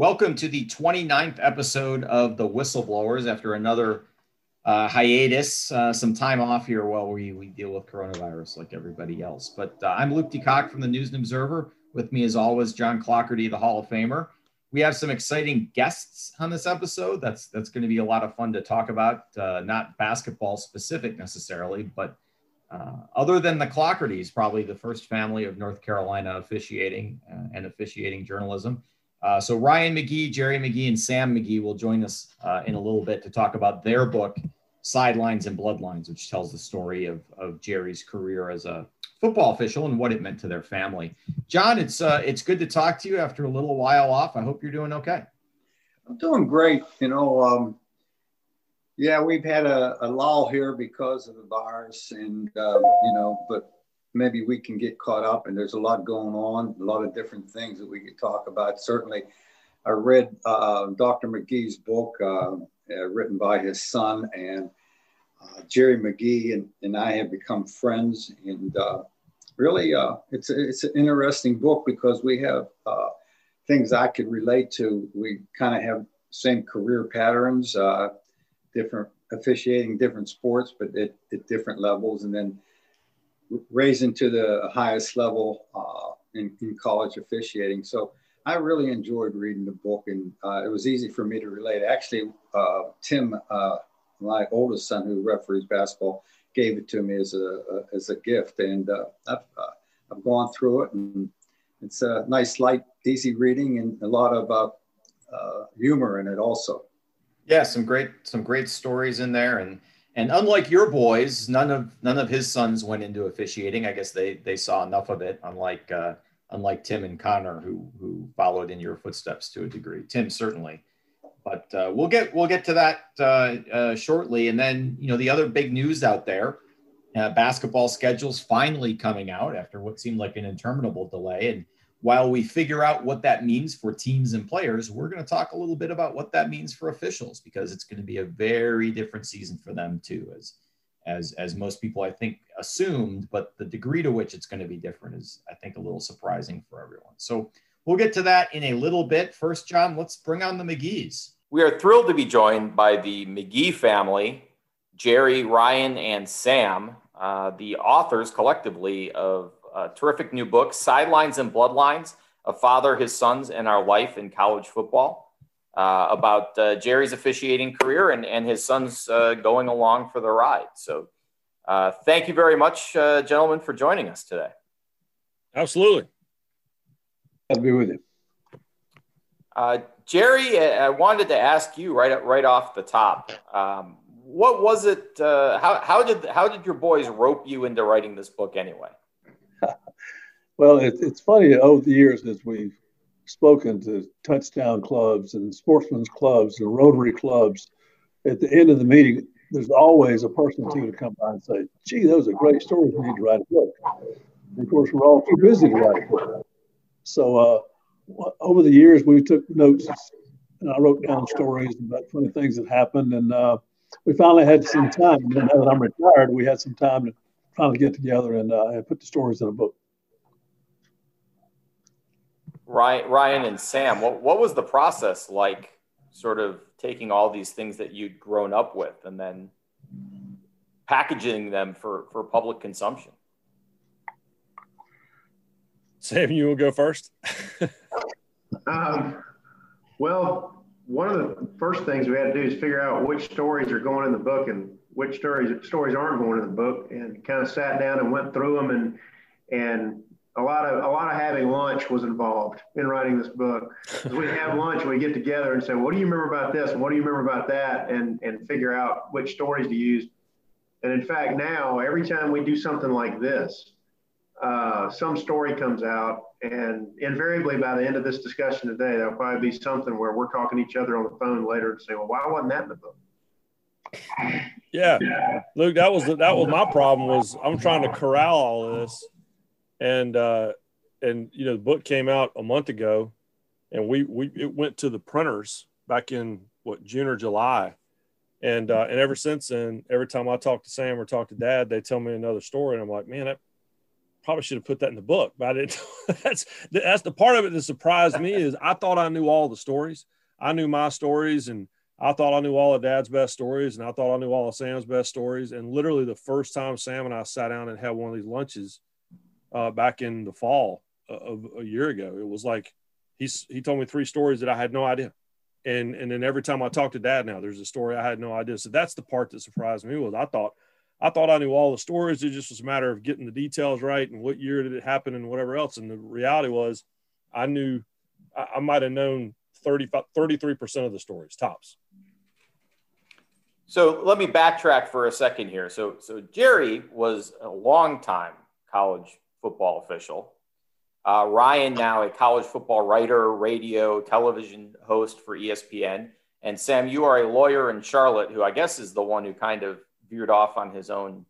Welcome to the 29th episode of The Whistleblowers after another uh, hiatus, uh, some time off here while we, we deal with coronavirus like everybody else. But uh, I'm Luke DeCock from the News and Observer. With me, as always, John Clougherty, the Hall of Famer. We have some exciting guests on this episode. That's that's going to be a lot of fun to talk about. Uh, not basketball specific necessarily, but uh, other than the Cloughertys, probably the first family of North Carolina officiating uh, and officiating journalism. Uh, so Ryan McGee, Jerry McGee, and Sam McGee will join us uh, in a little bit to talk about their book, Sidelines and Bloodlines, which tells the story of, of Jerry's career as a football official and what it meant to their family. John, it's uh, it's good to talk to you after a little while off. I hope you're doing okay. I'm doing great. You know, um, yeah, we've had a, a lull here because of the virus, and uh, you know, but maybe we can get caught up and there's a lot going on, a lot of different things that we could talk about. Certainly, I read uh, Dr. McGee's book uh, uh, written by his son, and uh, Jerry McGee and, and I have become friends. And uh, really, it's, it's an interesting book because we have things I could relate to. We kind of have same career patterns, different officiating different sports, but at, at different levels. And then raising to the highest level uh, in, in, college officiating. So I really enjoyed reading the book, and uh, it was easy for me to relate. Actually, uh, Tim, uh, my oldest son, who referees basketball, gave it to me as a, as a gift, and uh, I've uh, I've gone through it, and it's a nice, light, easy reading, and a lot of humor in it also. Yeah, some great some great stories in there, and and unlike your boys, none of none of his sons went into officiating. I guess they they saw enough of it. Unlike uh, unlike Tim and Connor, who who followed in your footsteps to a degree. Tim certainly, but uh, we'll get we'll get to that uh, uh shortly. And then you know the other big news out there, uh, basketball schedules finally coming out after what seemed like an interminable delay, and while we figure out what that means for teams and players, we're going to talk a little bit about what that means for officials because it's going to be a very different season for them too, as as as most people I think assumed. But the degree to which it's going to be different is, I think, a little surprising for everyone. So we'll get to that in a little bit. First, John, let's bring on the McGees. We are thrilled to be joined by the McGee family, Jerry, Ryan, and Sam, uh, the authors collectively of a terrific new book, Sidelines and Bloodlines A Father, His Sons, and Our Life in College Football, uh, about uh, Jerry's officiating career and, and his sons uh, going along for the ride. So, uh, thank you very much, uh, gentlemen, for joining us today. Absolutely. I'll be with you. Uh, Jerry, I wanted to ask you right right off the top. Um, what was it? how, how did how did your boys rope you into writing this book anyway? Well, it, it's funny over the years as we've spoken to touchdown clubs and sportsmen's clubs and Rotary clubs. At the end of the meeting, there's always a person or two to come by and say, "Gee, those are great stories. We need to write a book." And of course, we're all too busy to write a book. So uh, over the years, we took notes, and I wrote down stories about funny things that happened, and uh, we finally had some time. And now that I'm retired, we had some time to finally get together and, uh, and put the stories in a book. Ryan, Ryan and Sam, what, what was the process like sort of taking all these things that you'd grown up with and then packaging them for, for public consumption? Sam, you will go first. um, well, one of the first things we had to do is figure out which stories are going in the book and which stories stories aren't going in the book, and kind of sat down and went through them, and and a lot of a lot of having lunch was involved in writing this book. we have lunch, we get together and say, "What do you remember about this? and What do you remember about that?" and and figure out which stories to use. And in fact, now every time we do something like this, uh, some story comes out, and invariably by the end of this discussion today, there'll probably be something where we're talking to each other on the phone later and say, "Well, why wasn't that in the book?" Yeah. Luke, that was that was my problem was I'm trying to corral all this. And uh and you know the book came out a month ago and we we it went to the printers back in what June or July. And uh, and ever since then, every time I talk to Sam or talk to Dad, they tell me another story, and I'm like, man, that probably should have put that in the book, but I didn't. that's that's the part of it that surprised me is I thought I knew all the stories. I knew my stories, and I thought I knew all of Dad's best stories, and I thought I knew all of Sam's best stories. And literally, the first time Sam and I sat down and had one of these lunches uh, back in the fall of a year ago, it was like he's he told me three stories that I had no idea. And and then every time I talk to Dad now, there's a story I had no idea. So that's the part that surprised me was I thought I thought I knew all the stories. It just was a matter of getting the details right and what year did it happen and whatever else. And the reality was, I knew I, I might have known 35, 33% of the stories, tops. So let me backtrack for a second here. So, so Jerry was a long time college football official. Uh, Ryan, now a college football writer, radio, television host for ESPN. And Sam, you are a lawyer in Charlotte, who I guess is the one who kind of veered off on his own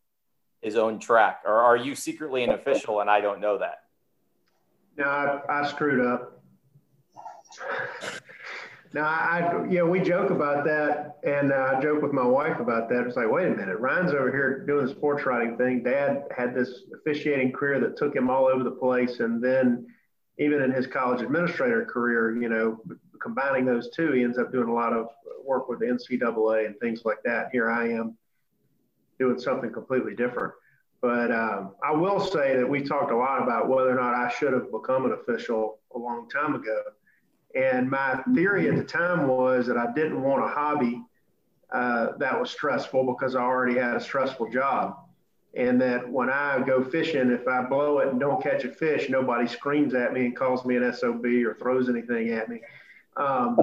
his own track, or are you secretly an official and I don't know that? No, I, I screwed up. Now, I, you know, we joke about that, and uh, I joke with my wife about that. It's like, wait a minute, Ryan's over here doing the sports writing thing. Dad had this officiating career that took him all over the place, and then even in his college administrator career, you know, combining those two, he ends up doing a lot of work with the NCAA and things like that. Here I am doing something completely different. But um, I will say that we talked a lot about whether or not I should have become an official a long time ago. And my theory at the time was that I didn't want a hobby uh, that was stressful because I already had a stressful job. And that when I go fishing, if I blow it and don't catch a fish, nobody screams at me and calls me an SOB or throws anything at me. Um,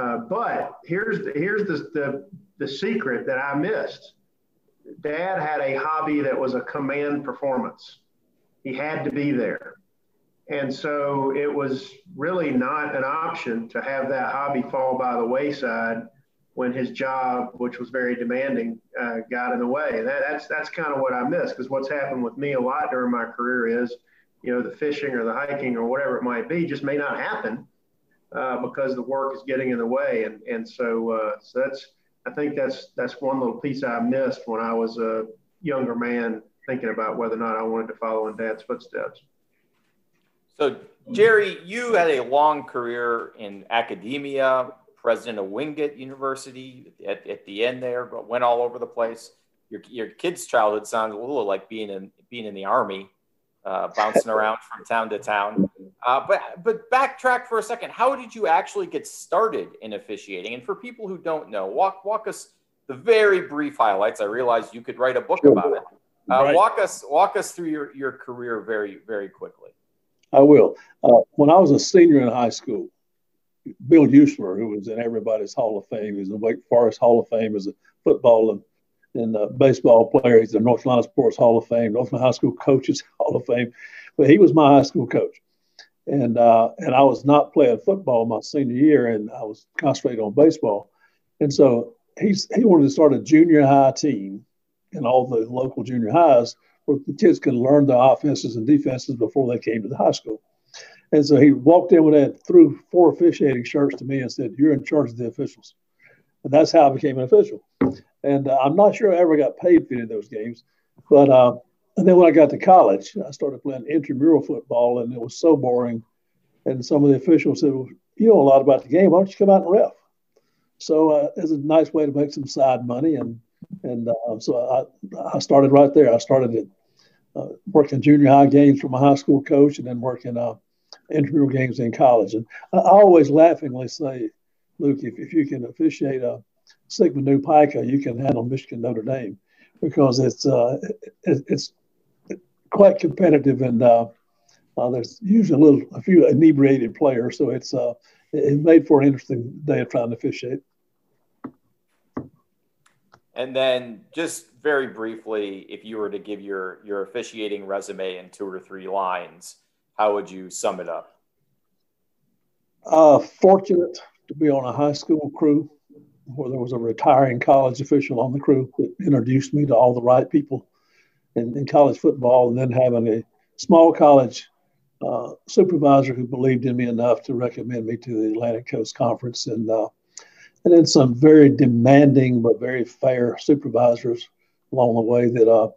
uh, but here's the, here's the, the, the secret that I missed dad had a hobby that was a command performance. He had to be there. And so it was really not an option to have that hobby fall by the wayside when his job, which was very demanding, uh, got in the way. That, that's that's kind of what I miss because what's happened with me a lot during my career is, you know, the fishing or the hiking or whatever it might be just may not happen uh, because the work is getting in the way. And and so uh, so that's I think that's that's one little piece I missed when I was a younger man thinking about whether or not I wanted to follow in Dad's footsteps. So, Jerry, you had a long career in academia, president of Wingate University at, at the end there, but went all over the place. Your, your kid's childhood sounds a little like being in being in the army, uh, bouncing around from town to town. Uh, but but backtrack for a second. How did you actually get started in officiating? And for people who don't know, walk walk us the very brief highlights. I realized you could write a book about it. Uh, right. Walk us walk us through your, your career very very quickly. I will. Uh, when I was a senior in high school, Bill Usler, who was in everybody's Hall of Fame, he's in the Wake Forest Hall of Fame as a football and, and baseball player. He's in North Carolina Sports Hall of Fame, North Carolina High School Coaches Hall of Fame. But he was my high school coach and uh, and I was not playing football my senior year, and I was concentrating on baseball. And so he's he wanted to start a junior high team in all the local junior highs where the kids could learn the offenses and defenses before they came to the high school. And so he walked in with that, threw four officiating shirts to me, and said, "You're in charge of the officials." And that's how I became an official. And uh, I'm not sure I ever got paid for any of those games, but uh, and then when I got to college, I started playing intramural football, and it was so boring. And some of the officials said, well, "You know a lot about the game. Why don't you come out and ref?" So uh, it's a nice way to make some side money, and and uh, so I, I started right there. I started at, uh, working junior high games for my high school coach, and then working uh, intramural games in college. And I, always laughingly say, Luke, if, if you can officiate a Sigma Nu Pica, you can handle Michigan Notre Dame because it's uh, it, it's quite competitive, and uh, uh, there's usually a little, a few inebriated players, so it's uh, it made for an interesting day of trying to officiate. And then, just very briefly, if you were to give your your officiating resume in two or three lines, how would you sum it up? Uh, fortunate to be on a high school crew where there was a retiring college official on the crew that introduced me to all the right people in, in college football, and then having a small college uh, supervisor who believed in me enough to recommend me to the Atlantic Coast Conference, and uh, and then some very demanding but very fair supervisors along the way that uh,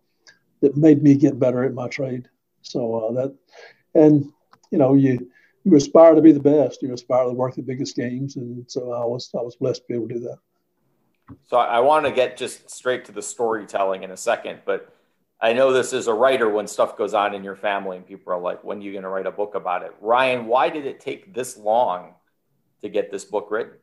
that made me get better at my trade. So uh, that, and you know, you you aspire to be the best. You aspire to work the biggest games, and so I was I was blessed to be able to do that. So I want to get just straight to the storytelling in a second, but I know this as a writer when stuff goes on in your family and people are like, "When are you going to write a book about it?" Ryan, why did it take this long to get this book written?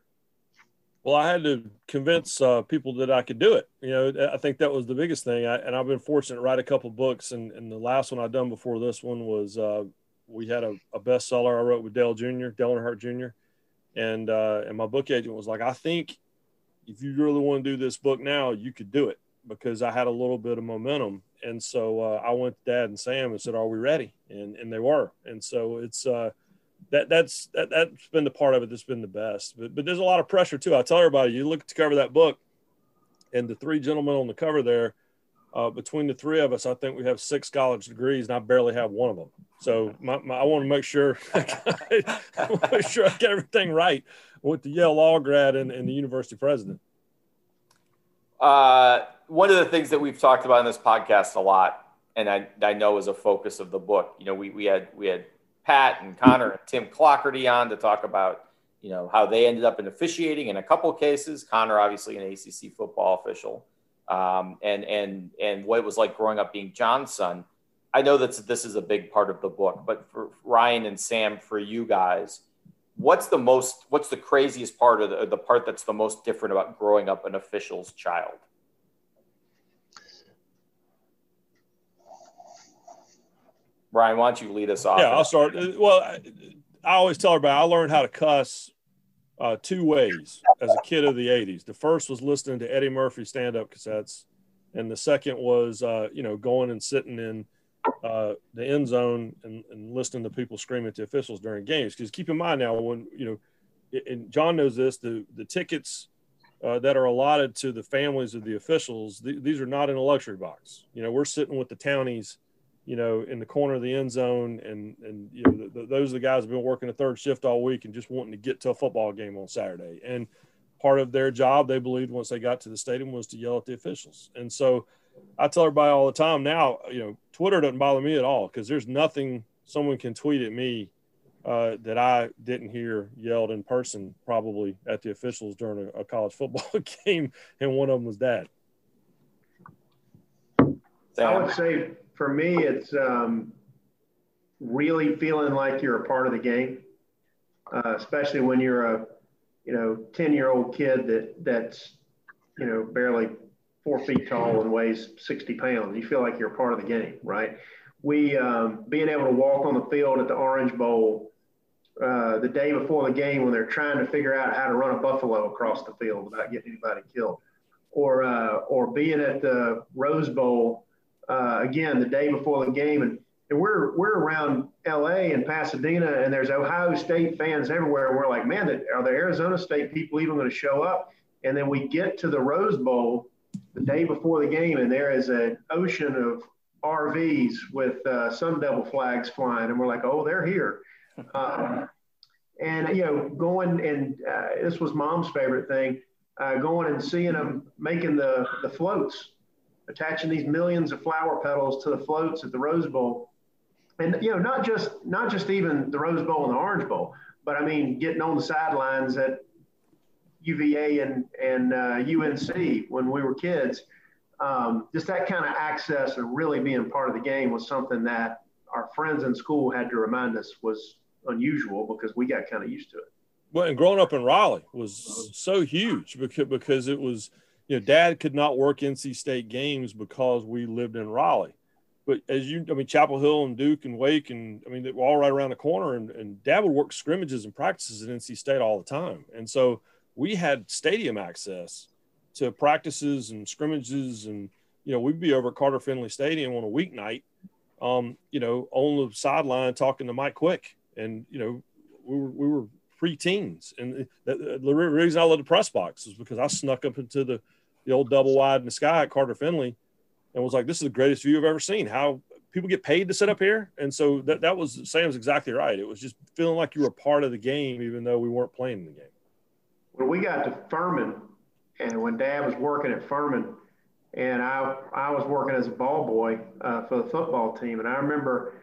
Well, I had to convince uh, people that I could do it. You know, I think that was the biggest thing. I, and I've been fortunate to write a couple books, and, and the last one I done before this one was uh, we had a, a, bestseller I wrote with Dale Jr., Dale Earnhardt Jr., and uh, and my book agent was like, I think if you really want to do this book now, you could do it because I had a little bit of momentum. And so uh, I went to Dad and Sam and said, "Are we ready?" And and they were. And so it's uh, that that's that, that's been the part of it that's been the best. But but there's a lot of pressure too. I tell everybody, you look to cover that book, and the three gentlemen on the cover there, uh, between the three of us, I think we have six college degrees, and I barely have one of them. So my, my, I want to make sure I make sure I get everything right with the Yale law grad and, and the university president. Uh, one of the things that we've talked about in this podcast a lot, and I, I know is a focus of the book. You know, we, we had we had Pat and Connor and Tim Clougherty on to talk about, you know, how they ended up in officiating in a couple cases. Connor, obviously, an ACC football official, um, and and and what it was like growing up being John's son. I know that this is a big part of the book, but for Ryan and Sam, for you guys, what's the most, what's the craziest part of the, the part that's the most different about growing up an official's child? Brian, why don't you lead us off? Yeah, I'll start. Well, I, I always tell everybody I learned how to cuss uh, two ways as a kid of the 80s. The first was listening to Eddie Murphy stand up cassettes, and the second was, uh, you know, going and sitting in uh, the end zone and, and, listening to people screaming to officials during games. Because keep in mind now, when, you know, and John knows this, the, the tickets uh, that are allotted to the families of the officials, th- these are not in a luxury box. You know, we're sitting with the townies you know, in the corner of the end zone, and and you know, the, the, those are the guys who've been working a third shift all week and just wanting to get to a football game on Saturday. And part of their job, they believed once they got to the stadium, was to yell at the officials. And so, I tell everybody all the time now, you know, Twitter doesn't bother me at all because there's nothing someone can tweet at me uh, that I didn't hear yelled in person, probably at the officials during a, a college football game, and one of them was that. I would say for me, it's um, really feeling like you're a part of the game, uh, especially when you're a, you know, 10 year old kid that that's, you know, barely four feet tall and weighs 60 pounds. You feel like you're a part of the game, right? We, um, being able to walk on the field at the Orange Bowl uh, the day before the game when they're trying to figure out how to run a buffalo across the field without getting anybody killed, or uh, or being at the Rose Bowl uh, again the day before the game, and and we're we're around L.A. and Pasadena, and there's Ohio State fans everywhere. And we're like, man, are the Arizona State people even going to show up? And then we get to the Rose Bowl the day before the game, and there is an ocean of RVs with uh, Sun Devil flags flying, and we're like, oh, they're here. Um, and you know, going and uh, this was Mom's favorite thing, uh, going and seeing them making the the floats attaching these millions of flower petals to the floats at the Rose Bowl. And you know, not just not just even the Rose Bowl and the Orange Bowl, but I mean, getting on the sidelines at UVA and and uh, UNC when we were kids. Um, just that kind of access and really being part of the game was something that our friends in school had to remind us was unusual because we got kind of used to it. Well, and growing up in Raleigh was so huge because because it was you know, dad could not work NC State games because we lived in Raleigh. But as you, I mean, Chapel Hill and Duke and Wake, and I mean, they were all right around the corner. And, and dad would work scrimmages and practices at NC State all the time. And so we had stadium access to practices and scrimmages. And, you know, we'd be over at Carter Finley Stadium on a weeknight, um, you know, on the sideline talking to Mike Quick. And, you know, we were, we were pre-teens. And the, the reason I love the press box is because I snuck up into the, the old double wide in the sky at Carter Finley and was like, this is the greatest view I've ever seen. How people get paid to sit up here. And so that, that was Sam's exactly right. It was just feeling like you were part of the game, even though we weren't playing the game. When we got to Furman and when dad was working at Furman and I, I was working as a ball boy uh, for the football team. And I remember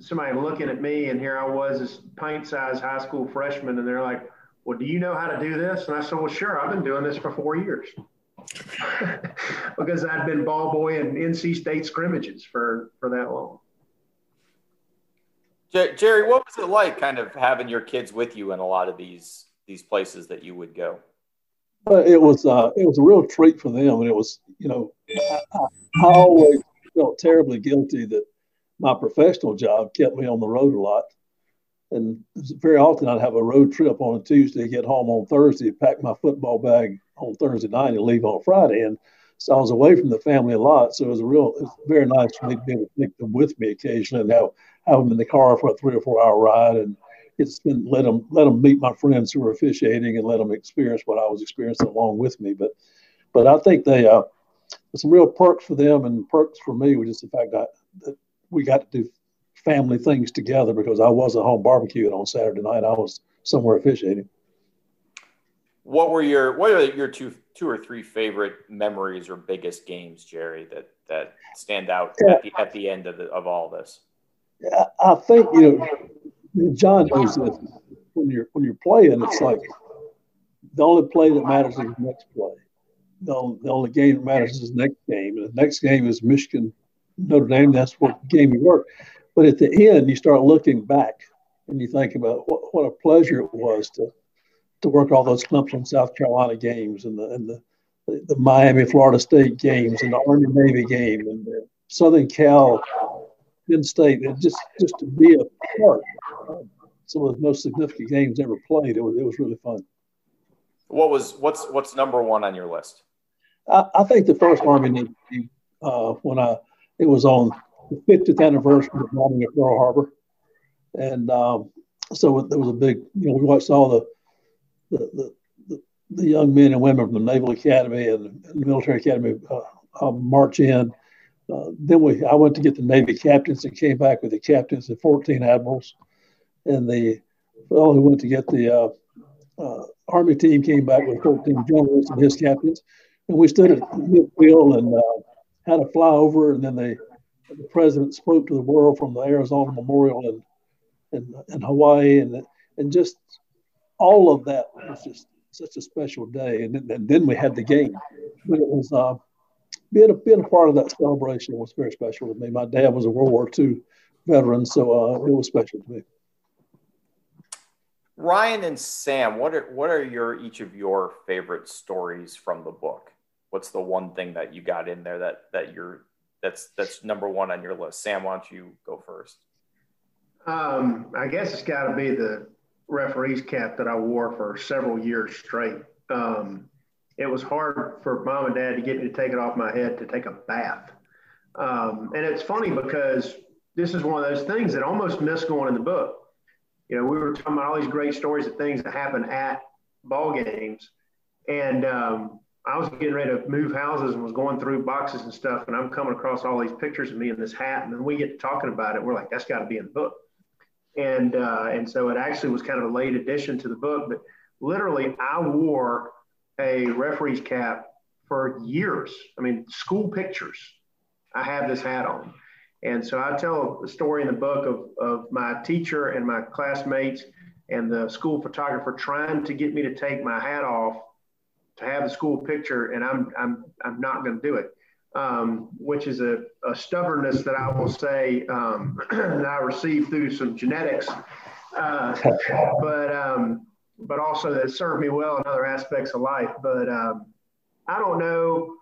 somebody looking at me, and here I was, this pint-sized high school freshman, and they're like, "Well, do you know how to do this?" And I said, "Well, sure. I've been doing this for four years." because I'd been ball boy in NC State scrimmages for for that long. Jerry, what was it like, kind of having your kids with you in a lot of these these places that you would go? Uh, it was uh, it was a real treat for them, and it was you know I, I, I always felt terribly guilty that my professional job kept me on the road a lot, and very often I'd have a road trip on a Tuesday, get home on Thursday, pack my football bag on Thursday night, and leave on Friday, and so I was away from the family a lot. So it was a real, was very nice for me to be able to take them with me occasionally and have, have them in the car for a three or four hour ride and it's been let them let them meet my friends who were officiating and let them experience what I was experiencing along with me. But but I think they uh, some real perks for them and perks for me was just the fact that, that we got to do family things together because I wasn't home barbecuing on Saturday night. I was somewhere officiating. What were your what are your two two or three favorite memories or biggest games, Jerry, that that stand out yeah. at the at the end of the, of all this? I think you know, John knows that when you're when you're playing, it's like the only play that matters is the next play. The only, the only game that matters is the next game, and the next game is Michigan Notre Dame. That's what game you work. But at the end, you start looking back and you think about what, what a pleasure it was to to work all those Clemson, South Carolina games and the and the, the Miami, Florida State games and the Army Navy game and the Southern Cal, Penn State, and just just to be a part of some of the most significant games ever played. It was it was really fun. What was what's what's number one on your list? I, I think the first Army Navy uh, when I it was on the 50th anniversary of bombing at Pearl Harbor, and um, so there was a big you know we watched all the the, the, the young men and women from the Naval Academy and the Military Academy uh, march in. Uh, then we, I went to get the Navy captains and came back with the captains and 14 admirals. And the fellow who went to get the uh, uh, Army team came back with 14 generals and his captains. And we stood at midfield and uh, had a flyover. And then they, the president spoke to the world from the Arizona Memorial in, in, in Hawaii. And, and just all of that was just such a special day. And then, and then we had the game. But it was uh, being a being a part of that celebration was very special to me. My dad was a World War II veteran, so uh, it was special to me. Ryan and Sam, what are what are your each of your favorite stories from the book? What's the one thing that you got in there that that you're that's that's number one on your list? Sam, why don't you go first? Um, I guess it's got to be the referee's cap that I wore for several years straight. Um, it was hard for mom and dad to get me to take it off my head to take a bath. Um, and it's funny because this is one of those things that almost missed going in the book. You know, we were talking about all these great stories of things that happen at ball games. And um, I was getting ready to move houses and was going through boxes and stuff. And I'm coming across all these pictures of me in this hat. And then we get talking about it. We're like, that's got to be in the book and uh, and so it actually was kind of a late addition to the book. But literally, I wore a referee's cap for years. I mean, school pictures. I have this hat on, and so I tell a story in the book of of my teacher and my classmates and the school photographer trying to get me to take my hat off to have the school picture, and I'm I'm I'm not going to do it um, which is a, a, stubbornness that I will say um, that I received through some genetics, uh, but um, but also that served me well in other aspects of life. But um, I don't know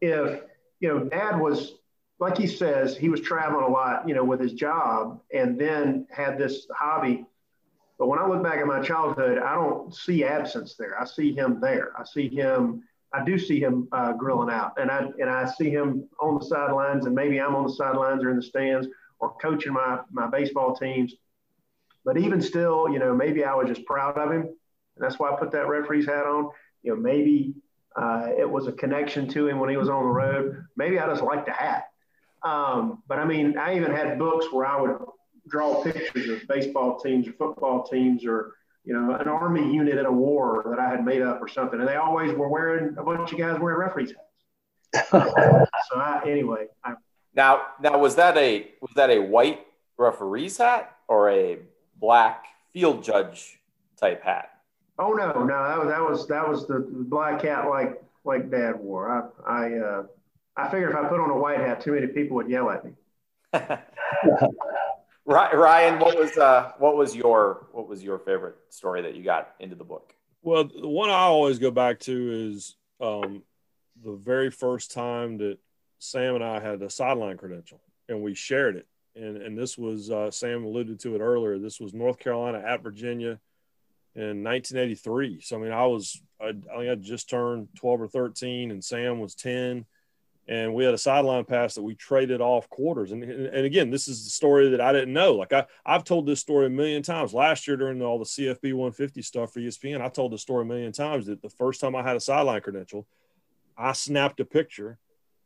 if you know, Dad was like he says he was traveling a lot, you know, with his job, and then had this hobby. But when I look back at my childhood, I don't see absence there. I see him there. I see him I do see him uh, grilling out, and I and I see him on the sidelines, and maybe I'm on the sidelines or in the stands or coaching my my baseball teams. But even still, you know, maybe I was just proud of him, and that's why I put that referee's hat on. You know, maybe uh, it was a connection to him when he was on the road. Maybe I just liked the hat. Um, but I mean, I even had books where I would draw pictures of baseball teams or football teams or you know, an army unit in a war that I had made up or something, and they always were wearing a bunch of guys wearing referees hats. so I, anyway, I, now now was that a was that a white referee's hat or a black field judge type hat? Oh no, no, that was that was that was the black hat like like Dad wore. I I uh, I figured if I put on a white hat, too many people would yell at me. Ryan, what was uh, what was your what was your favorite story that you got into the book? Well, the one I always go back to is um, the very first time that Sam and I had a sideline credential, and we shared it. And and this was uh, Sam alluded to it earlier. This was North Carolina at Virginia in 1983. So I mean, I was I, I think I just turned 12 or 13, and Sam was 10 and we had a sideline pass that we traded off quarters. And, and again, this is the story that I didn't know. Like I, I've told this story a million times. Last year during all the CFB 150 stuff for ESPN, I told the story a million times that the first time I had a sideline credential, I snapped a picture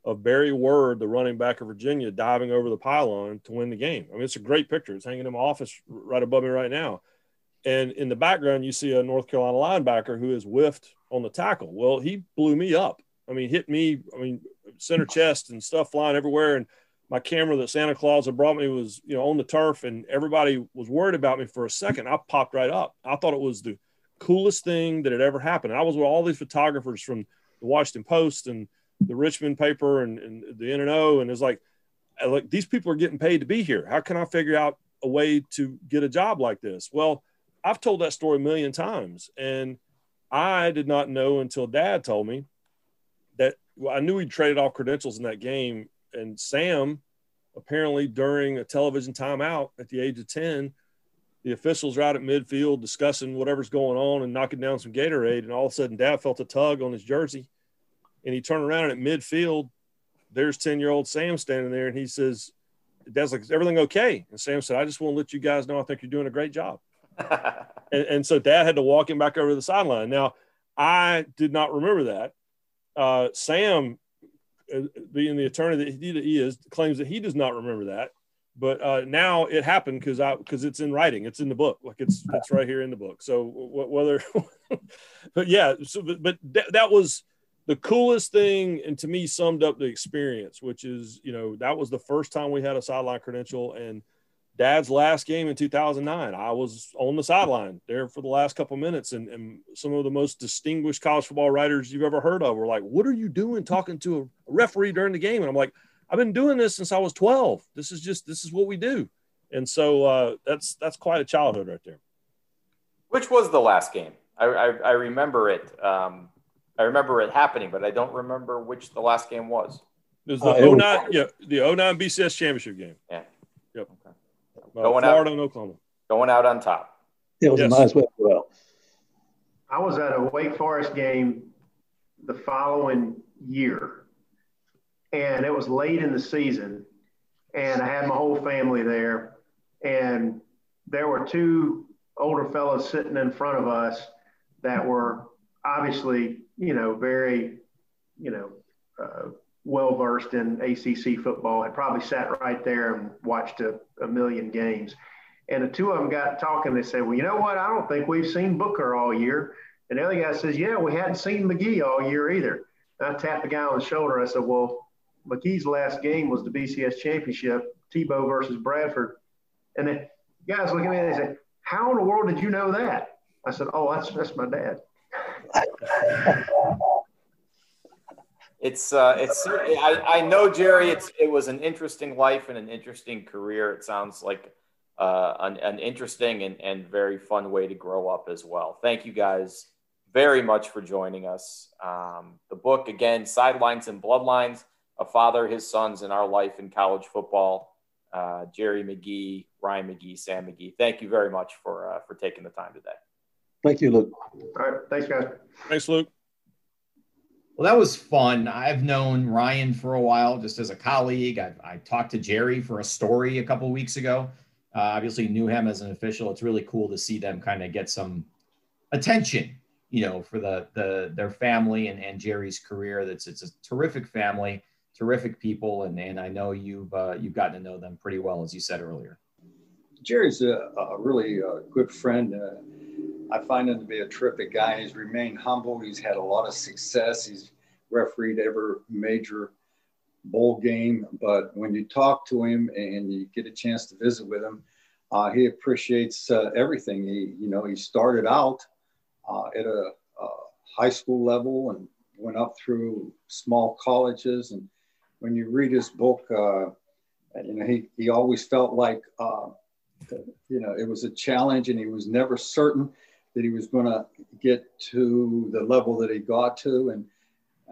of Barry Word, the running back of Virginia, diving over the pylon to win the game. I mean, it's a great picture. It's hanging in my office right above me right now. And in the background, you see a North Carolina linebacker who is whiffed on the tackle. Well, he blew me up. I mean, hit me. I mean, center chest and stuff flying everywhere. And my camera that Santa Claus had brought me was, you know, on the turf, and everybody was worried about me for a second. I popped right up. I thought it was the coolest thing that had ever happened. I was with all these photographers from the Washington Post and the Richmond paper and, and the NNO, and it's like, like these people are getting paid to be here. How can I figure out a way to get a job like this? Well, I've told that story a million times, and I did not know until Dad told me well, I knew he traded off credentials in that game, and Sam apparently during a television timeout at the age of 10 the officials are out at midfield discussing whatever's going on and knocking down some gatorade and all of a sudden dad felt a tug on his jersey and he turned around and at midfield there's 10 year old sam standing there and he says dad's like is everything okay? And sam said i just want to let you guys know i think you're doing a great job. And, and so dad had to walk him back over to the sideline. Now i did not remember that uh, Sam, uh, being the attorney that he is, claims that he does not remember that. But uh, now it happened because I because it's in writing, it's in the book, like it's it's right here in the book. So whether, but yeah, so but, but that, that was the coolest thing, and to me summed up the experience, which is you know that was the first time we had a sideline credential, and dad's last game in 2009 i was on the sideline there for the last couple minutes and, and, some of the most distinguished college football writers you've ever heard of were like what are you doing talking to a referee during the game? And i'm like i've been doing this since i was 12 this is just this is what we do. And so uh, that's that's quite a childhood right there. Which was the last game? I, I, I remember it um, i remember it happening but i don't remember which the last game was. It was the uh, 09 yeah the 09 bcs championship game. Yeah. Yep. Okay going Florida out, and Oklahoma. Going out on top. It was yes. a nice way well. I was at a Wake Forest game the following year, and it was late in the season, and I had my whole family there, and there were two older fellows sitting in front of us that were obviously, you know, very, you know, uh, well versed in ACC football had probably sat right there and watched a, a, million games. And the two of them got talking. They said, Well, you know what? I don't think we've seen Booker all year. And the other guy says, Yeah, we hadn't seen McGee all year either. And I tapped the guy on the shoulder. I said, Well, McGee's last game was the BCS championship, Tebow versus Bradford. And the guys look at me and they said, How in the world did you know that? I said, Oh, that's, that's my dad. it's uh, it's I, I know Jerry. It's it was an interesting life and an interesting career. It sounds like uh, an, an interesting and, and very fun way to grow up as well. Thank you guys very much for joining us. Um, the book again, sidelines and bloodlines: a father, his sons, and our life in college football. Uh, Jerry McGee, Ryan McGee, Sam McGee. Thank you very much for uh, for taking the time today. Thank you, Luke. All right, thanks, guys. Thanks, Luke. Well, that was fun. I've known Ryan for a while, just as a colleague. I, I talked to Jerry for a story a couple weeks ago. Uh, obviously, knew him as an official. It's really cool to see them kind of get some attention, you know, for the the their family and, and Jerry's career. That's it's a terrific family, terrific people, and and I know you've uh, you've gotten to know them pretty well, as you said earlier. Jerry's a, a really uh, good friend. Uh, I find him to be a terrific guy. He's remained humble. He's had a lot of success. He's refereed every major bowl game. But when you talk to him and you get a chance to visit with him, uh, he appreciates uh, everything. He, you know, he started out uh, at a, a, high school level and went up through small colleges. And when you read his book, uh, you know, he, he always felt like, uh, you know, it was a challenge and he was never certain that he was going to get to the level that he got to. And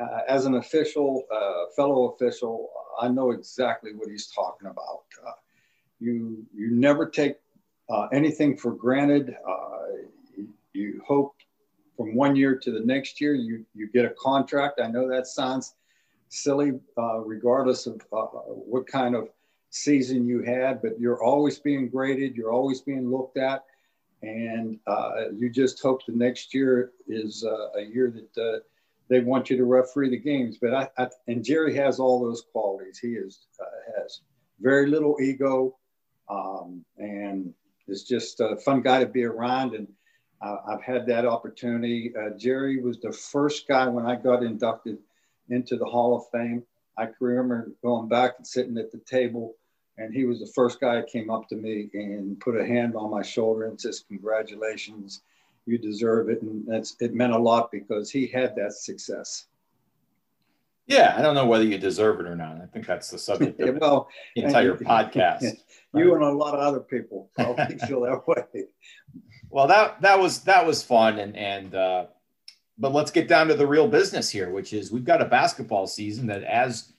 uh, as an official, uh, fellow official, I know exactly what he's talking about. Uh, you you never take uh, anything for granted. You, you, hope from one year to the next year you you get a contract. I know that sounds silly, regardless of what kind of season you had, but you're always being graded. You're always being looked at and uh, you just hope the next year is uh, a year that uh, they want you to referee the games. But I, I and Jerry has all those qualities. He is uh, has very little ego, um, and is just a fun guy to be around. And I've had that opportunity. Uh, Jerry was the first guy when I got inducted into the Hall of Fame. I can remember going back and sitting at the table and he was the first guy that came up to me and put a hand on my shoulder and says, "Congratulations, you deserve it." And that's it meant a lot because he had that success. Yeah, I don't know whether you deserve it or not. I think that's the subject of well, the entire podcast. You and a lot of other people probably feel that way. Well, that that was that was fun, and and uh, but let's get down to the real business here, which is we've got a basketball season that as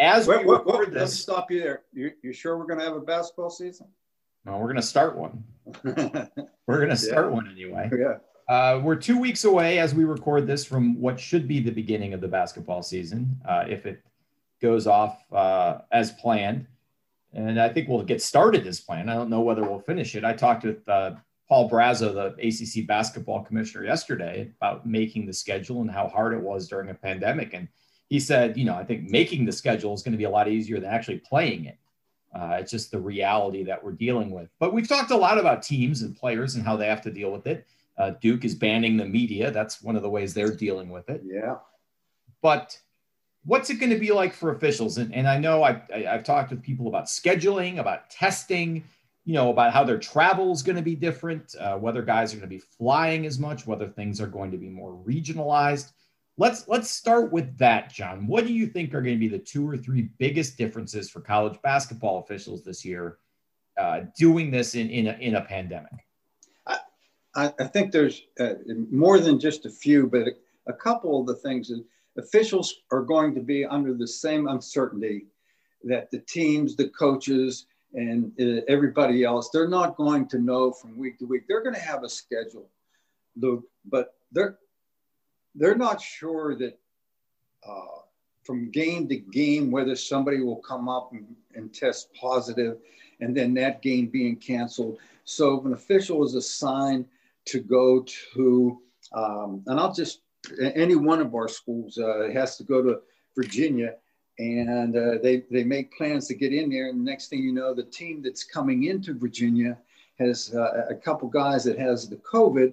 as wait, we wait, record wait, this, let's stop you there. You, you sure we're going to have a basketball season? No, we're going to start one. we're going to start yeah. one anyway. Yeah. Uh, we're two weeks away as we record this from what should be the beginning of the basketball season, uh, if it goes off uh, as planned. And I think we'll get started as planned. I don't know whether we'll finish it. I talked with uh, Paul Brazeau, the ACC basketball commissioner, yesterday about making the schedule and how hard it was during a pandemic. And he said, you know, I think making the schedule is going to be a lot easier than actually playing it. Uh, it's just the reality that we're dealing with. But we've talked a lot about teams and players and how they have to deal with it. Uh, Duke is banning the media. That's one of the ways they're dealing with it. Yeah. But what's it going to be like for officials? And, and I know I've, I've talked with people about scheduling, about testing, you know, about how their travel is going to be different, uh, whether guys are going to be flying as much, whether things are going to be more regionalized. Let's let's start with that, John. What do you think are going to be the two or three biggest differences for college basketball officials this year uh, doing this in in a, in a pandemic? I, I think there's uh, more than just a few, but a, a couple of the things that officials are going to be under the same uncertainty that the teams, the coaches, and uh, everybody else, they're not going to know from week to week. They're going to have a schedule, Luke, but they're they're not sure that uh, from game to game whether somebody will come up and, and, test positive and then that game being canceled. So if an official is assigned to go to, um, and I'll just, any one of our schools uh, has to go to Virginia and uh, they, they make plans to get in there. And the next thing you know, the team that's coming into Virginia has uh, a couple guys that has the COVID.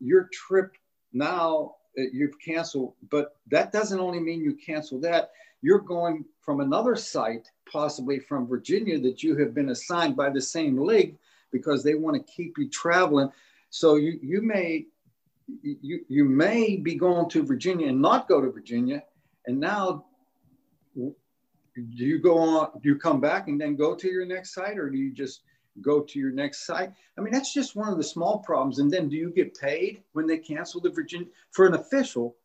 Your trip now Uh, you've canceled, but that doesn't only mean you cancel that. You're going from another site, possibly from Virginia, that you have been assigned by the same league because they want to keep you traveling. So you you may you you may be going to Virginia and not go to Virginia, and now do you go on? Do you come back and then go to your next site, or do you just go to your next site. I mean, that's just one of the small problems. And then do you get paid when they cancel the Virginia for an official?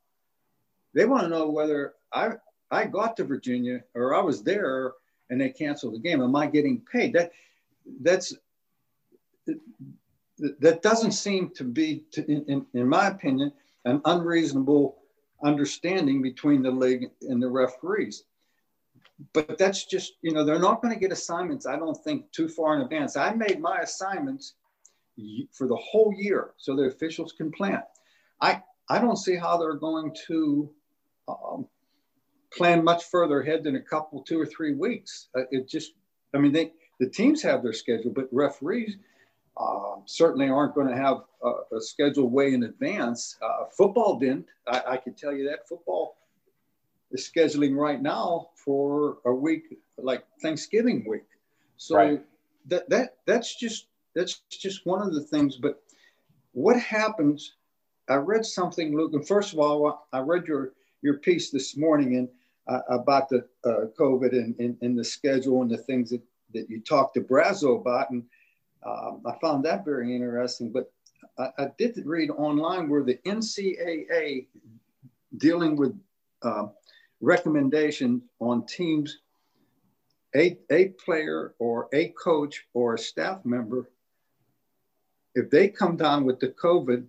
They want to know whether I I got to Virginia or I was there and they canceled the game. Am I getting paid? That that's that doesn't seem to be, to, in, in my opinion, an unreasonable understanding between the league and the referees but that's just you know they're not going to get assignments i don't think too far in advance. I made my assignments for the whole year so the officials can plan. I i don't see how they're going to um, plan much further ahead than a couple two or three weeks. Uh, it just i mean they the teams have their schedule but referees uh, certainly aren't going to have a, a, schedule way in advance. Uh, football didn't I, I can tell you that. Football scheduling right now for a week like Thanksgiving week. So right. that that that's just that's just one of the things. But what happens? I read something, Luke. And first of all, I read your your piece this morning and uh, about the uh, COVID and, and, and, the schedule and the things that, that you talked to Brazeau about. And um, I found that very interesting. But I, I, did read online where the NCAA dealing with uh, recommendation on teams, a, a player or a coach or a staff member, if they come down with the COVID,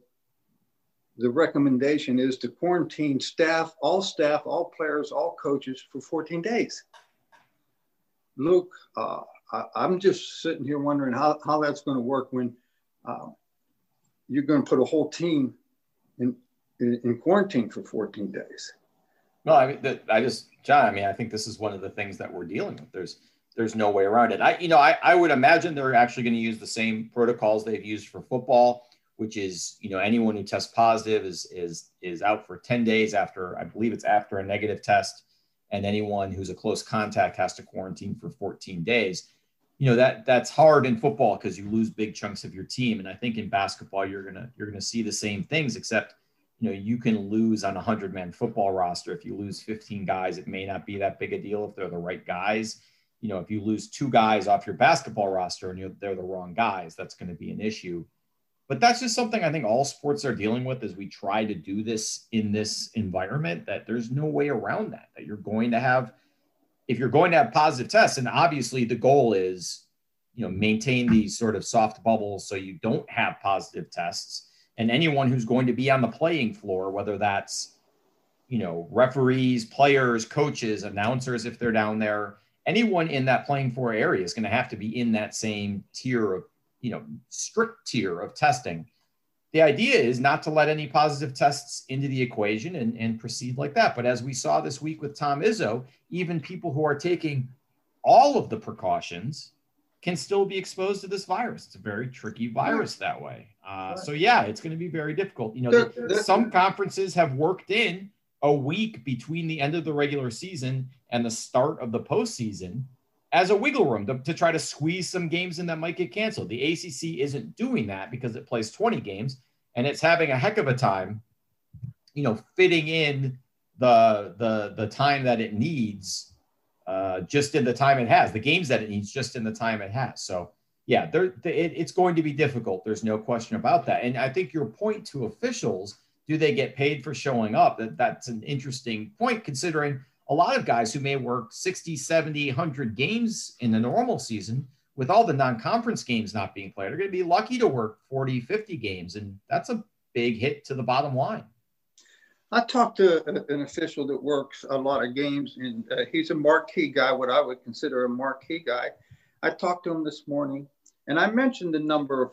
the recommendation is to quarantine staff, all staff, all players, all coaches for 14 days. Luke, uh, I, am just sitting here wondering how, how that's going to work when uh, you're going to put a whole team in, in, in quarantine for 14 days. No, I mean, the, I just, John, I mean, I think this is one of the things that we're dealing with. There's, there's no way around it. I, you know, I, I would imagine they're actually going to use the same protocols they've used for football, which is, you know, anyone who tests positive is, is, is out for 10 days after, I believe it's after a negative test. And anyone who's a close contact has to quarantine for 14 days. You know, that that's hard in football because you lose big chunks of your team. And I think in basketball, you're to, you're going to see the same things, except you know you can lose on a 100 man football roster. If you lose 15 guys it may not be that big a deal if they're the right guys. You know if you lose two guys off your basketball roster and they're the wrong guys that's going to be an issue. But that's just something i think all sports are dealing with as we try to do this in this environment that there's no way around that that you're going to have if you're going to have positive tests and obviously the goal is you know maintain these sort of soft bubbles so you don't have positive tests and anyone who's going to be on the playing floor, whether that's you know referees, players, coaches, announcers, if they're down there, anyone in that playing floor area is going to have to be in that same tier of you know strict tier of testing. The idea is not to let any positive tests into the equation and, and proceed like that. But as we saw this week with Tom Izzo, even people who are taking all of the precautions can still be exposed to this virus. It's a very tricky virus that way. Uh, so yeah, it's going to be very difficult. You know, the, some conferences have worked in a week between the end of the regular season and the start of the postseason as a wiggle room to, to try to squeeze some games in that might get canceled. The ACC isn't doing that because it plays 20 games and it's having a heck of a time, you know, fitting in the the the time that it needs uh, just in the time it has, the games that it needs just in the time it has. So, yeah, there, it, it's going to be difficult. There's no question about that. And I think your point to officials, do they get paid for showing up? That that's an interesting point considering a lot of guys who may work 60, 70, 100 games in the normal season with all the non-conference games not being played are going to be lucky to work 40, 50 games. And that's a big hit to the bottom line. I talked to an official that works a lot of games, and uh, he's a marquee guy, what I would consider a marquee guy. I talked to him this morning, and I mentioned the number of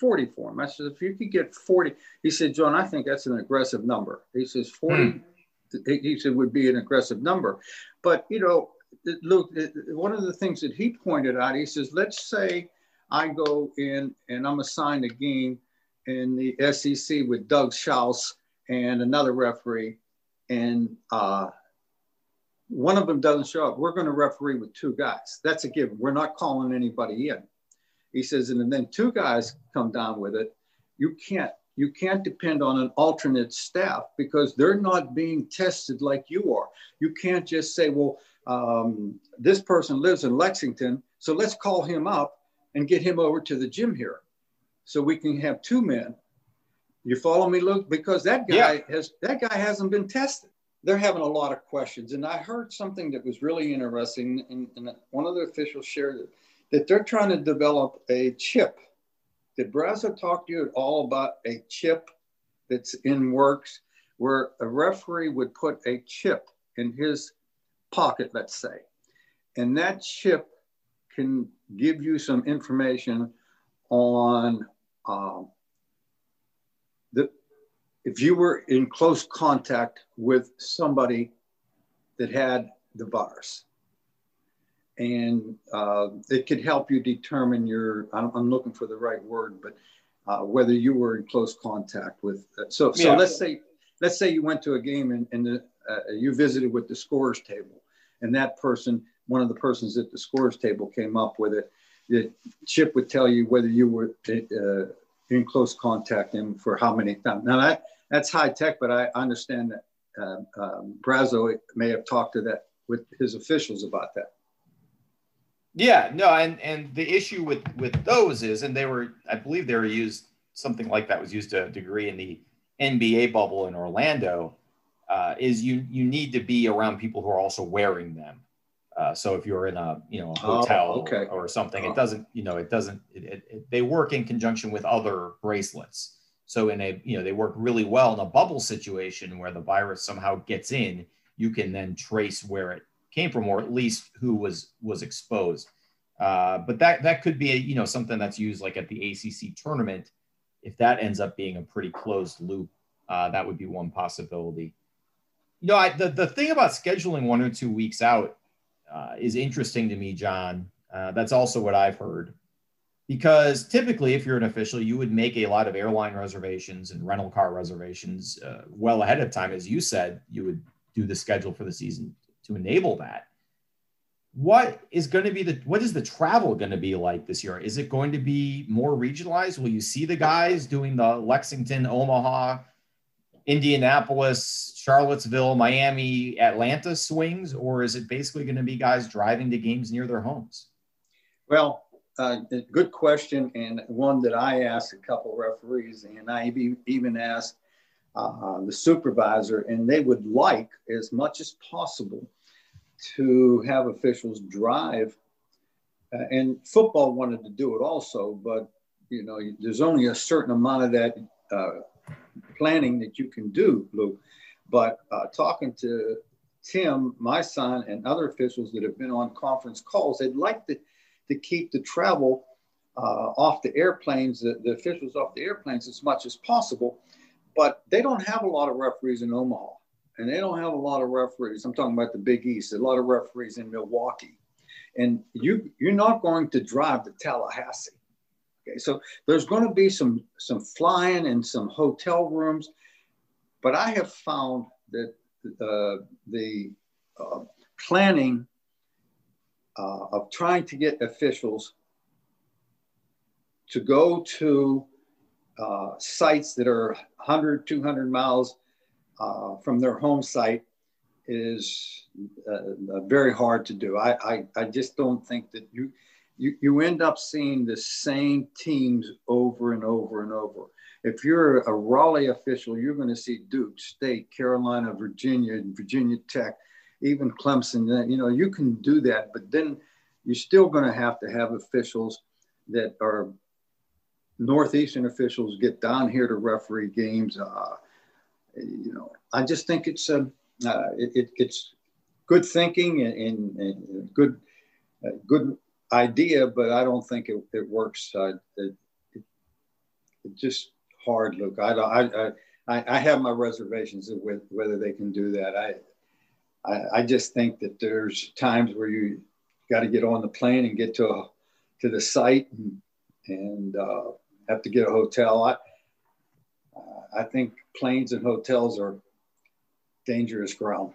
40 for him. I said, if you could get 40, he said, John, I think that's an aggressive number. He says 40, hmm. he said, would be an aggressive number. But, you know, Luke, one of the things that he pointed out, he says, let's say I go in and I'm assigned a game in the SEC with Doug Shows and another referee, and uh, one of them doesn't show up, we're going to referee with two guys. That's a given. We're not calling anybody in. He says, and then two guys come down with it. You can't you can't depend on an alternate staff because they're not being tested like you are. You can't just say, well, um, this person lives in Lexington, so let's call him up and get him over to the gym here so we can have two men you follow me, Luke? Because that guy yeah. has that guy hasn't been tested. They're having a lot of questions, and I heard something that was really interesting. And, and one of the officials shared it, that they're trying to develop a chip. Did Brazeau talk to you at all about a chip that's in works, where a referee would put a chip in his pocket, let's say, and that chip can give you some information on um, if you were in close contact with somebody that had the virus and uh, it could help you determine your I'm, I'm looking for the right word but uh, whether you were in close contact with uh, so so yeah. let's say let's say you went to a game and, and the, uh, you visited with the scores table, and that person, one of the persons at the scores table, came up with it. That Chip would tell you whether you were in close contact and for how many times. Now that that's high tech, but I understand that uh, um, Brazeau may have talked to that with his officials about that. Yeah, no, and and the issue with with those is, and they were, I believe, they were used something like that was used to a degree in the NBA bubble in Orlando. Uh, is you you need to be around people who are also wearing them. Uh, so if you're in a you know a oh, hotel oh, okay. or, or, something, oh. it doesn't you know it doesn't it, it, it, they work in conjunction with other bracelets. So in a you know they work really well in a bubble situation where the virus somehow gets in, you can then trace where it came from, or at least who was was exposed. Uh, but that that could be a, you know something that's used like at the ACC tournament. If that ends up being a pretty closed loop, uh, that would be one possibility. You know, I, the the thing about scheduling one or two weeks out uh, is interesting to me, John. Uh, that's also what I've heard. Because typically, if you're an official, you would make a lot of airline reservations and rental car reservations uh, well ahead of time. As you said, you would do the schedule for the season to enable that. What is going to be the what is the travel going to be like this year? Is it going to be more regionalized? Will you see the guys doing the Lexington, Omaha, Indianapolis, Charlottesville, Miami, Atlanta swings, or is it basically going to be guys driving to games near their homes? Well, uh, good question, and one that I asked a couple referees, and I even asked uh, the supervisor, and they would like as much as possible to have officials drive. Uh, and football wanted to do it also, but you know, there's only a certain amount of that uh, planning that you can do, Luke. But uh, talking to Tim, my son, and other officials that have been on conference calls, they'd like to, to keep the travel uh, off the airplanes, the, the officials off the airplanes as much as possible but they don't have a lot of referees in Omaha, and they don't have a lot of referees. I'm talking about the Big East. A lot of referees in Milwaukee, and you you're not going to drive to Tallahassee. Okay, so there's going to be some some flying and some hotel rooms, but I have found that uh, the uh, planning uh, of trying to get officials to go to uh, sites that are 100, 200 miles uh, from their home site is uh, very hard to do. I, I, I, just don't think that you, you, you end up seeing the same teams over and over and over. If you're a Raleigh official, you're going to see Duke, State, Carolina, Virginia, Virginia Tech, even Clemson. You know, you can do that, but then you're still going to have to have officials that are Northeastern officials get down here to referee games. Uh, you know, I just think it's a, uh, it, it, it's good thinking and, and, and good, uh, good idea, but I don't think it, it works. Uh, it, it's just hard, Luke. I, I, I, I have my reservations with whether they can do that. I, I, I just think that there's times where you got to get on the plane and get to a, to the site and, and uh, have to get a hotel. I, uh, I think planes and hotels are dangerous ground.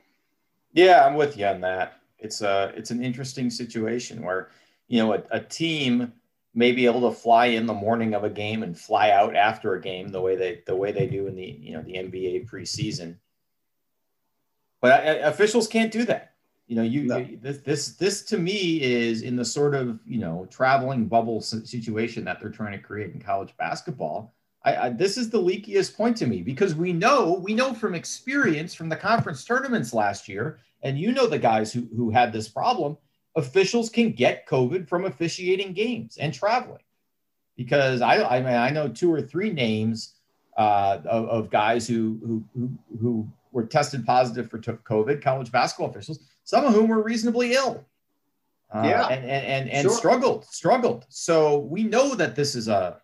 Yeah, I'm with you on that. It's a it's an interesting situation where you know a, a team may be able to fly in the morning of a game and fly out after a game the way they the way they do in the you know the NBA preseason. But uh, officials can't do that. You know, you, no. you, this this this to me is in the sort of you know traveling bubble situation that they're trying to create in college basketball. I, I, this is the leakiest point to me because we know we know from experience from the conference tournaments last year, and you know the guys who who had this problem. Officials can get COVID from officiating games and traveling, because I I mean I know two or three names uh, of, of guys who who who who were tested positive for COVID, college basketball officials some of whom were reasonably ill. Uh, yeah, and and and, and sure. struggled, struggled. So we know that this is a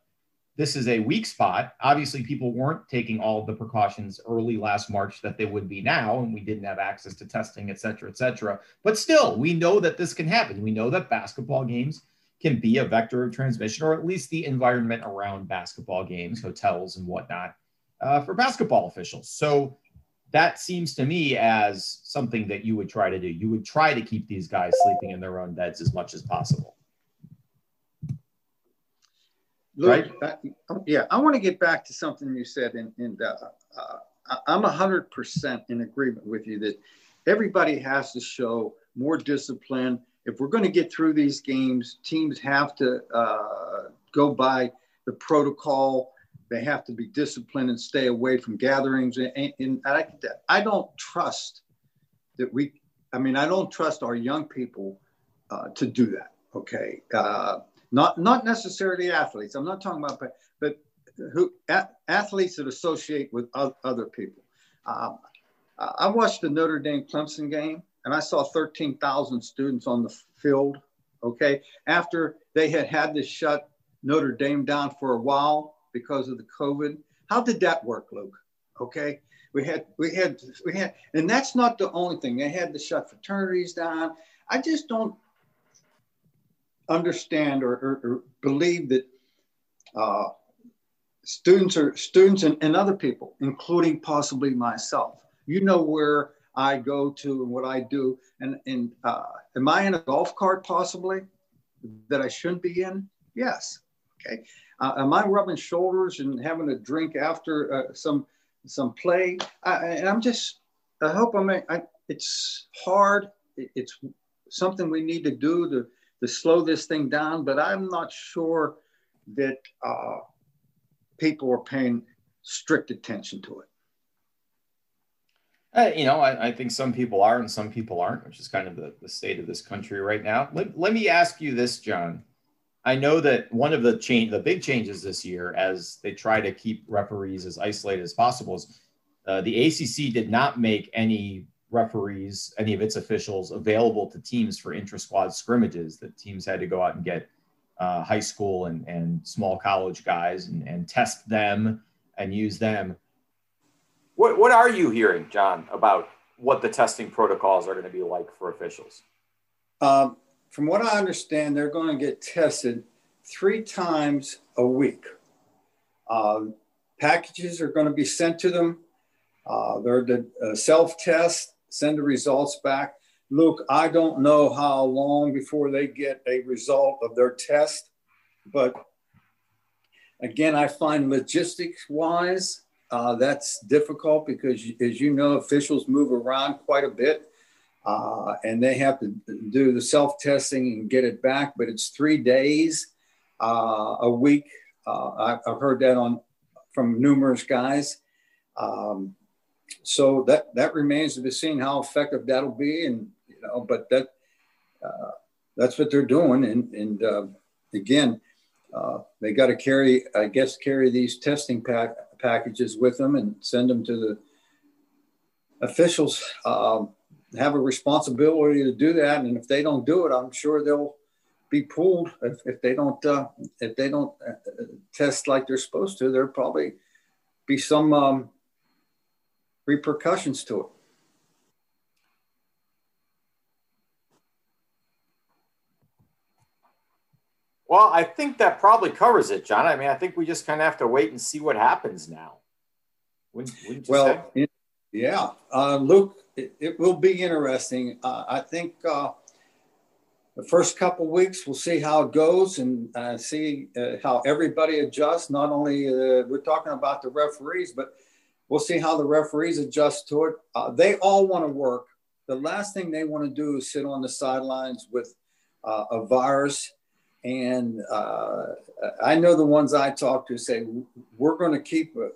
this is a weak spot. Obviously, people weren't taking all the precautions early last March that they would be now, and we didn't have access to testing, et cetera, et cetera. But still, we know that this can happen. We know that basketball games can be a vector of transmission, or at least the environment around basketball games, hotels, and whatnot, uh, for basketball officials. So that seems to me as something that you would try to do. You would try to keep these guys sleeping in their own beds as much as possible. Right? Uh, yeah, I want to get back to something you said, and, and uh, uh, I'm 100% in agreement with you that everybody has to show more discipline. If we're going to get through these games, teams have to uh, go by the protocol. They have to be disciplined and stay away from gatherings. And, and I, I, don't trust that we, I mean, I don't trust our young people uh, to do that. Okay. Not, not necessarily athletes. I'm not talking about, but who athletes that associate with other people. Um, I watched the Notre Dame Clemson game and I saw 13,000 students on the field. Okay. After they had had to shut Notre Dame down for a while because of the COVID. How did that work, Luke? Okay. We had, we had, we had, and that's not the only thing. They had to shut fraternities down. I just don't understand or, or, or believe that uh, students are students and, and other people, including possibly myself. You know where I go to and what I do. And, and uh, am I in a golf cart possibly that I shouldn't be in? Yes. Okay. Uh, am I rubbing shoulders and having a drink after uh, some some play? I, and I'm just. I hope I'm. It's hard. It's something we need to do to to slow this thing down. But I'm not sure that uh, people are paying strict attention to it. Uh, you know, I, I, think some people are and some people aren't, which is kind of the, the state of this country right now. Let, let me ask you this, John. I know that one of the change, the big changes this year, as they try to keep referees as isolated as possible, is uh, the ACC did not make any referees, any of its officials, available to teams for intra-squad scrimmages. That teams had to go out and get uh, high school and, and small college guys and, and test them and use them. What, what are you hearing, John, about what the testing protocols are going to be like for officials? Um, from what I understand, they're going to get tested three times a week. Uh, packages are going to be sent to them. Uh, they're the uh, self test, send the results back. Look, I don't know how long before they get a result of their test, but again, I find logistics wise, uh, that's difficult because, as you know, officials move around quite a bit uh, and they have to do the self testing and get it back, but it's three days uh, a week. Uh, I've heard that on from numerous guys. Um, so that that remains to be seen how effective that'll be, and you know, but that uh, that's what they're doing, and and uh, again, they got to carry, I guess, carry these testing pack packages with them and send them to the officials uh, have a responsibility to do that. And if they don't do it, I'm sure they'll be pulled if, if they don't uh, if they don't uh, test like they're supposed to. There'll probably be some um, repercussions to it. Well, I think that probably covers it, John. I mean, I think we just kind of have to wait and see what happens now. Wouldn't, wouldn't well, it, yeah, uh, Luke, it, it, will be interesting. Uh, I think uh, the first couple weeks we'll see how it goes and uh, see uh, how everybody adjusts. Not only uh, we're talking about the referees, but we'll see how the referees adjust to it. they all want to work. The last thing they want to do is sit on the sidelines with a virus and uh, I know the ones I talk to say, we're going to keep uh,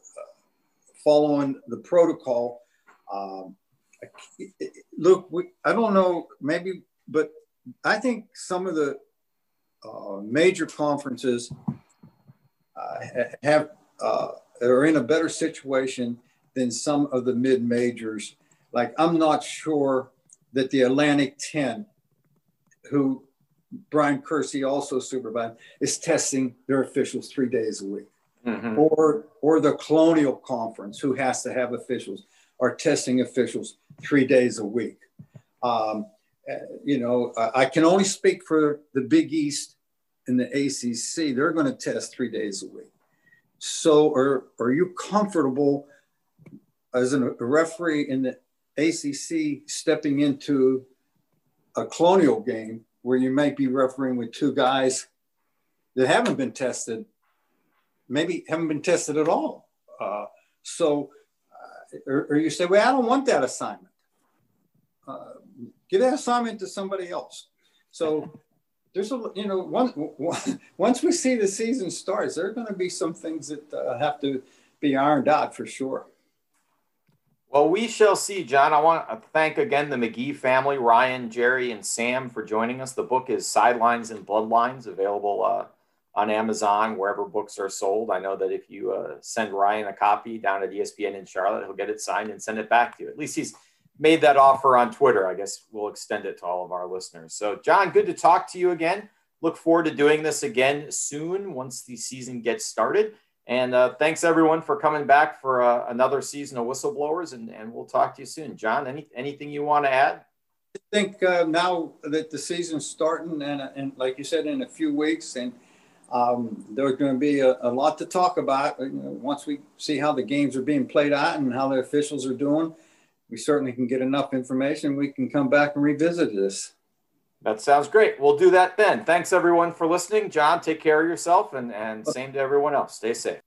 following the protocol. Um, look, we, I don't know, maybe, but I think some of the uh, major conferences uh, have uh, are in a better situation than some of the mid majors. Like I'm not sure that the Atlantic 10, who Bryan Kersey, also supervised, is testing their officials three days a week. Mm-hmm. Or, or the Colonial Conference, who has to have officials, are testing officials three days a week. Um, you know, I can only speak for the Big East and the ACC. They're going to test three days a week. So, are, are you comfortable as a referee in the ACC stepping into a colonial game where you might be refereeing with two guys that haven't been tested, maybe haven't been tested at all. Uh, so, uh, or, or, you say, well, I don't want that assignment. Uh, give that assignment to somebody else. So there's a, you know, one, one, once we see the season starts, there are going to be some things that uh, have to be ironed out for sure. Well, we shall see, John. I want to thank again the McGee family, Ryan, Jerry, and Sam for joining us. The book is Sidelines and Bloodlines, available uh, on Amazon, wherever books are sold. I know that if you uh, send Ryan a copy down at ESPN in Charlotte, he'll get it signed and send it back to you. At least he's made that offer on Twitter. I guess we'll extend it to all of our listeners. So, John, good to talk to you again. Look forward to doing this again soon once the season gets started. And uh, thanks everyone for coming back for uh, another season of Whistleblowers, and, and we'll talk to you soon. John, any anything you want to add? I think uh, now that the season's starting, and, and like you said, in a few weeks, and um, there's going to be a, a, lot to talk about you know, once we see how the games are being played out and how the officials are doing. We certainly can get enough information. We can come back and revisit this. That sounds great. We'll do that then. Thanks everyone for listening. John, take care of yourself and, and same to everyone else. Stay safe.